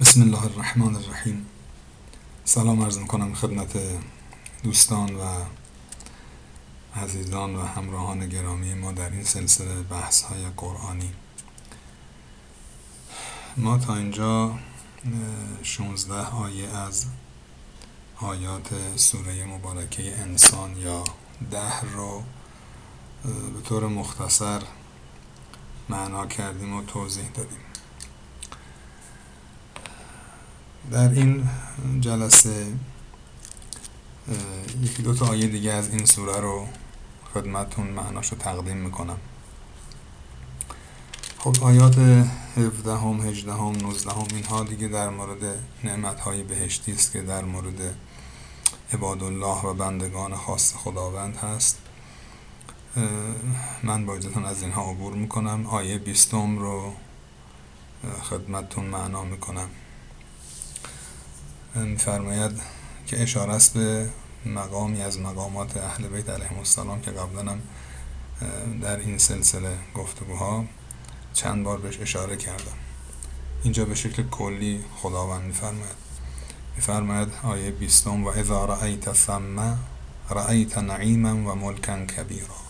بسم الله الرحمن الرحیم سلام عرض می‌کنم خدمت دوستان و عزیزان و همراهان گرامی ما در این سلسله بحث های قرآنی. ما تا اینجا 16 آیه از آیات سوره مبارکه انسان یا ده رو به طور مختصر معنا کردیم و توضیح دادیم. در این جلسه یکی دو تا آیه دیگه از این سوره رو خدمتون معناش رو تقدیم می‌کنم. خب آیات 17 هم 18 هم 19 هم اینها دیگه در مورد نعمت های بهشتی است که در مورد عباد الله و بندگان خاص خداوند هست. من با از اینها عبور می‌کنم. آیه بیستم رو خدمتتون معنا می‌کنم. میفرماید که اشاره است به مقامی از مقامات اهل بیت علیهم السلام که قبلا هم در این سلسله گفتگوها چند بار بهش اشاره کردم. اینجا به شکل کلی خداوند میفرماید. میفرماید آیه بیستم و اذا رأیت ثم رأیت نعیما و ملکا کبیرا.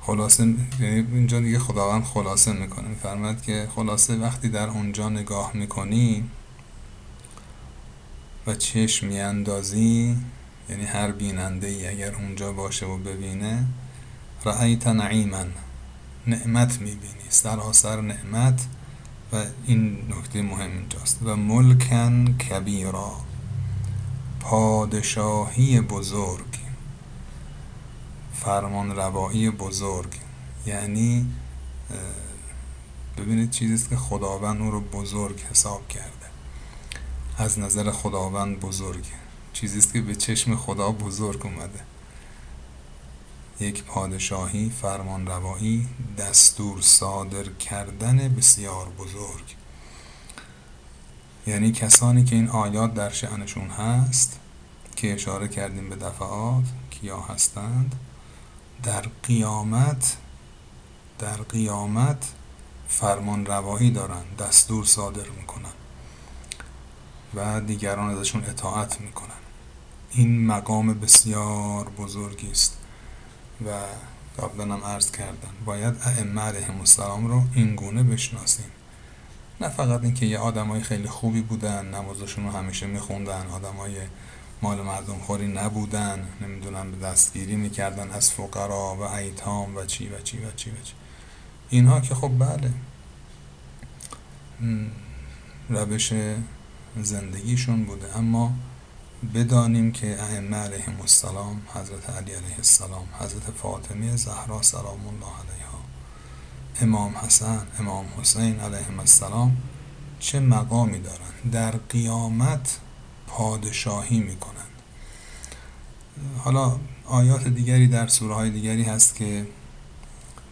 خلاصه یعنی اینجا دیگه خداوند خلاصه می‌کنه. میفرماید که خلاصه وقتی در اونجا نگاه می‌کنی و چشم میاندازی یعنی هر بیننده ای اگر اونجا باشه و ببینه رأیت نعیما. نعمت می‌بینی سراسر نعمت. و این نکته مهم اینجاست. و ملکن کبیرا پادشاهی بزرگ فرمان روایی بزرگ. یعنی ببینید چیزیست که خداوند او رو بزرگ حساب کرده از نظر خداوند بزرگه. چیزیست که به چشم خدا بزرگ اومده. یک پادشاهی فرمان روایی دستور صادر کردن بسیار بزرگ. یعنی کسانی که این آیات در شعنشون هست که اشاره کردیم به دفعات کیا هستند در قیامت در قیامت فرمان روایی دارن دستور صادر می‌کنن. و دیگران ازشون اطاعت می‌کنن. این مقام بسیار بزرگی است و قبلا هم عرض کردم باید ائمه علیهم السلام رو این گونه بشناسیم. نه فقط اینکه یه آدمای خیلی خوبی بودن نمازشون رو همیشه میخوندن آدمای مال مردم خوری نبودن نمی‌دونم به دستگیری می‌کردن از فقرا و ایتام و چی و چی و چی و چی. اینها که خب بله. روش زندگیشون بوده. اما بدانیم که ائمه علیهم السلام حضرت علی علیه السلام حضرت فاطمه زهرا سلام الله علیها امام حسن امام حسین علیهم السلام چه مقامی دارند در قیامت پادشاهی می‌کنند حالا آیات دیگری در سوره های دیگری هست که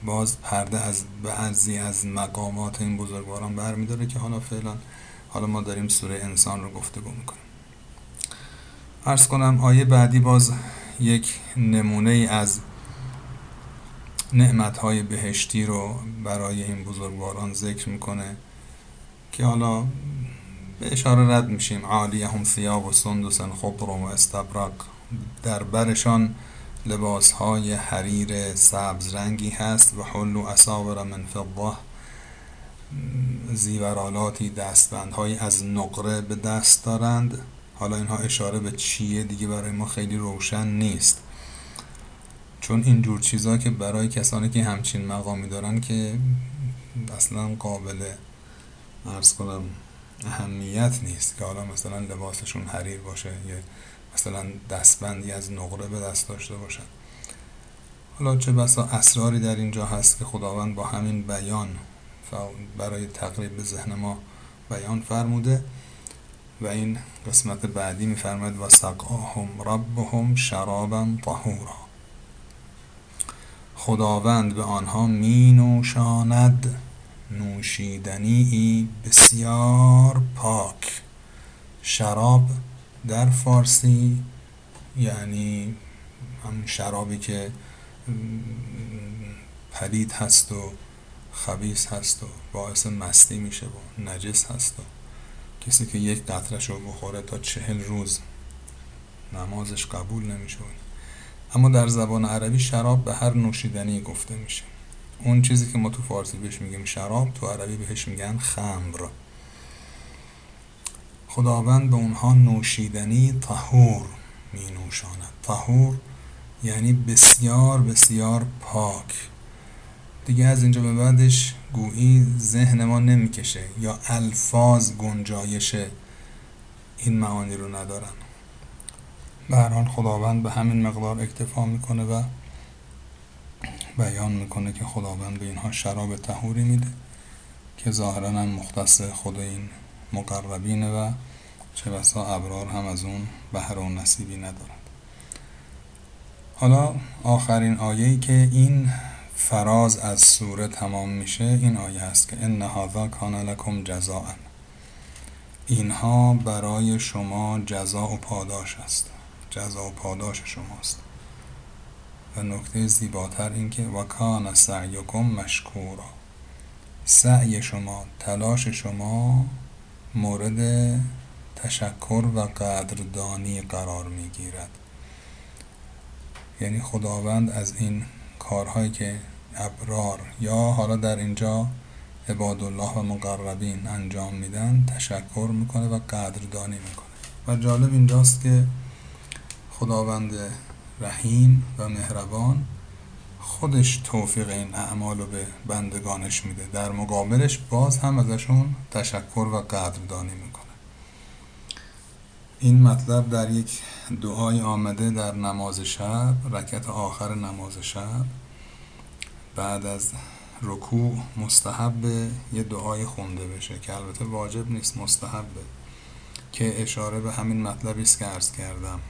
باز پرده از بعضی از مقامات این بزرگواران برمیداره که حالا فعلا حالا ما داریم سوره انسان رو گفتگو می‌کنیم. ارز کنم آیه بعدی باز یک نمونه ای از نعمت های بهشتی رو برای این بزرگواران ذکر می‌کنه که حالا به اشاره رد میشیم. هم ثیاب و سندس خضر و استبرق. در برشان لباس های حریر سبز رنگی هست و حل و اصابر من فضه. زیورالاتی دستبندهایی از نقره به دست دارند. حالا اینها اشاره به چیه دیگه برای ما خیلی روشن نیست. چون اینجور چیزها که برای کسانی که همچین مقامی دارن که اصلا قابل ارز کنم اهمیت نیست که حالا مثلا لباسشون حریر باشه یا مثلا دستبندی از نقره به دست داشته باشن. حالا چه بسا اسراری در اینجا هست که خداوند با همین بیان برای تقریب به ذهن ما بیان فرموده و این قسمت بعدی میفرماید و سقاهم ربهم شرابا طهورا. خداوند به آنها می نوشاند نوشیدنی بسیار پاک. شراب در فارسی یعنی هم شرابی که پلید هست و خبیس هست و باعث مستی میشه و نجس هست و کسی که یک قطرش رو بخوره تا چهل روز نمازش قبول نمیشه. اما در زبان عربی شراب به هر نوشیدنی گفته میشه. اون چیزی که ما تو فارسی بهش میگیم شراب تو عربی بهش میگن خمر. خداوند به اونها نوشیدنی طهور می نوشاند طهور یعنی بسیار بسیار پاک. دیگه از اینجا به بعدش گویی ذهن ما نمی‌کشه یا الفاظ گنجایش این معانی رو ندارن. به خداوند به همین مقدار اکتفا می‌کنه و بیان می‌کنه که خداوند به اینها شراب تهوری میده که ظاهرا هم مختص خود این مقربینه و چه بسا ابرار هم از اون بهر و نصیبی ندارند حالا آخرین آیه‌ای که این فراز از سوره تمام میشه این آیه هست که ان هذا کان لکم جزاء. اینها برای شما جزا و پاداش است. جزا و پاداش شماست. و نکته زیباتر این که و کان سعیکم مشکورا. سعی شما تلاش شما مورد تشکر و قدردانی قرار می‌گیرد. یعنی خداوند از این کارهایی که ابرار یا حالا در اینجا عباد الله و مقربین انجام میدن تشکر می‌کنه و قدردانی می‌کنه. و جالب اینجاست که خداوند رحیم و مهربان خودش توفیق این اعمال رو به بندگانش میده. در مقابلش باز هم ازشون تشکر و قدردانی می‌کنه. این مطلب در یک دعای آمده در نماز شب رکت آخر نماز شب بعد از رکوع مستحب یه دعای خونده بشه که البته واجب نیست مستحبه که اشاره به همین مطلبی است که عرض کردم.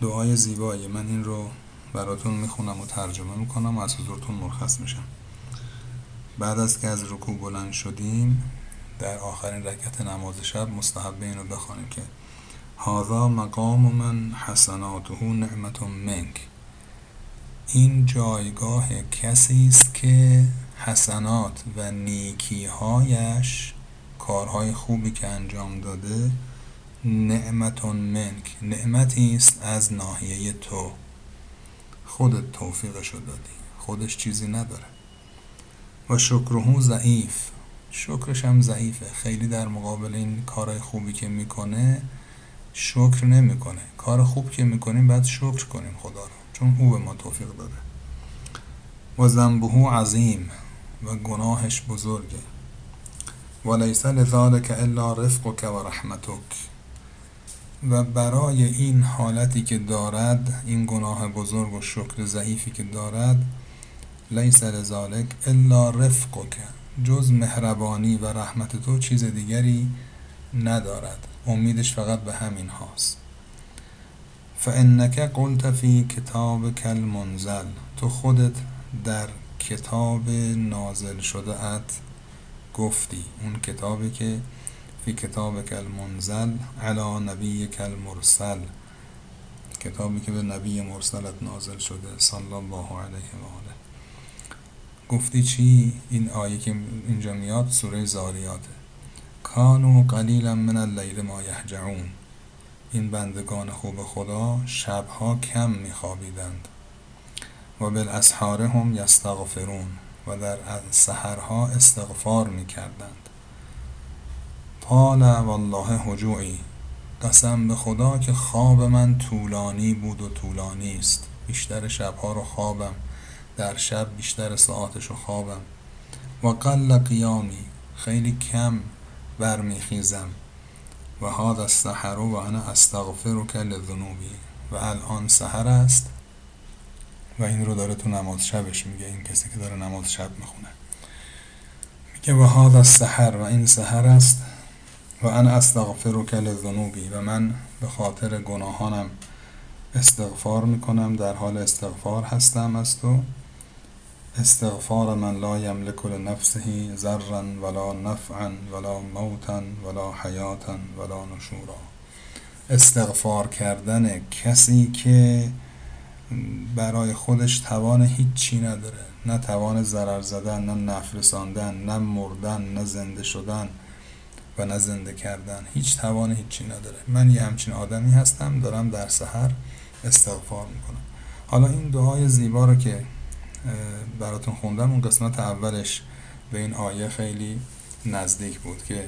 دعای زیبایی من این رو براتون می‌خونم و ترجمه می‌کنم و از حضورتون مرخص میشم. بعد از که از رکوع بلند شدیم در آخرین رکت نماز شب مستحب این رو بخوانیم که هذا مقام من حسناته نعمت منک. این جایگاه کسی است که حسنات و نیکیهایش کارهای خوبی که انجام داده نعمتون منک. نعمتی است از ناحیه تو. خودت توفیقش رو دادی. خودش چیزی نداره. و شکرهو ضعیف. شکرش هم ضعیفه. خیلی در مقابل این کارهای خوبی که می‌کنه شکر نمی‌کنه. کار خوب که می‌کنیم باید شکر کنیم خدا رو. چون او به ما توفیق داده. و ذنبه عظیم و گناهش بزرگه. و لیس لذلك الا رفقك و رحمتک. و برای این حالتی که دارد این گناه بزرگ و شکر ضعیفی که دارد لیس لذالک الا رفقک. جز مهربانی و رحمت تو چیز دیگری ندارد. امیدش فقط به همین هاست. فانک قلت فی کتاب کل منزل تو خودت در کتاب نازل شده ات گفتی. اون کتابی که فی کتاب کل منزل علا نبی کل مرسل کتابی که به نبی مرسلت نازل شده صلی الله علیه و آله. گفتی چی؟ این آیه که اینجا میاد سوره زاریاته کانو قلیلا من اللیل ما یهجعون. این بندگان خوب خدا شبها کم میخوابیدند. و بالاسحار هم یستغفرون و در سحرها استغفار می‌کردند. قال والله هجوعی. قسم به خدا که خواب من طولانی بود و طولانی است. بیشتر شبها رو خوابم. در شب بیشتر ساعتش رو خوابم. و قل قیامی خیلی کم برمیخیزم. و هذا السحر و انا استغفرک لذنوبی. و الان سحر است. و این رو داره تو نماز شبش میگه این کسی که داره نماز شب می‌خونه. میگه و هذا السحر و این سحر است. و انا استغفرک لذنوبی. و من به خاطر گناهانم استغفار می‌کنم در حال استغفار هستم از تو. استغفار من لا یملک لنفسه ذرا ولا نفعا ولا موتا ولا حیاتا ولا نشورا. استغفار کردن کسی که برای خودش توان هیچی نداره. نه توان ضرر زدن نه نفرساندن نه مردن نه زنده شدن و نه زنده کردن. هیچ توان هیچی نداره. من یه همچین آدمی هستم دارم در سحر استغفار می‌کنم. حالا این دعای زیبا رو که براتون خوندم. اون قسمت اولش به این آیه خیلی نزدیک بود که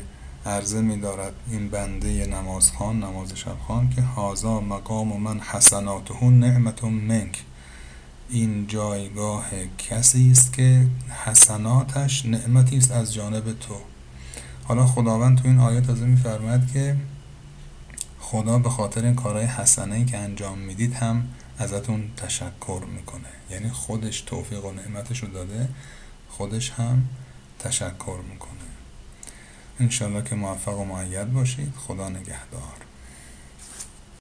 عرضه می دارد این بنده نمازخان نماز شبخان که هازا مقام من حسناته نعمت منک. این جایگاه کسی است که حسناتش نعمتی است از جانب تو. حالا خداوند تو این آیه تازه میفرماید که خدا به خاطر این کارهای حسنه ای که انجام می‌دید هم ازتون تشکر می‌کنه. یعنی خودش توفیق و نعمتش رو داده خودش هم تشکر می‌کنه. انشالله که موفق و معید باشید. خدا نگهدار.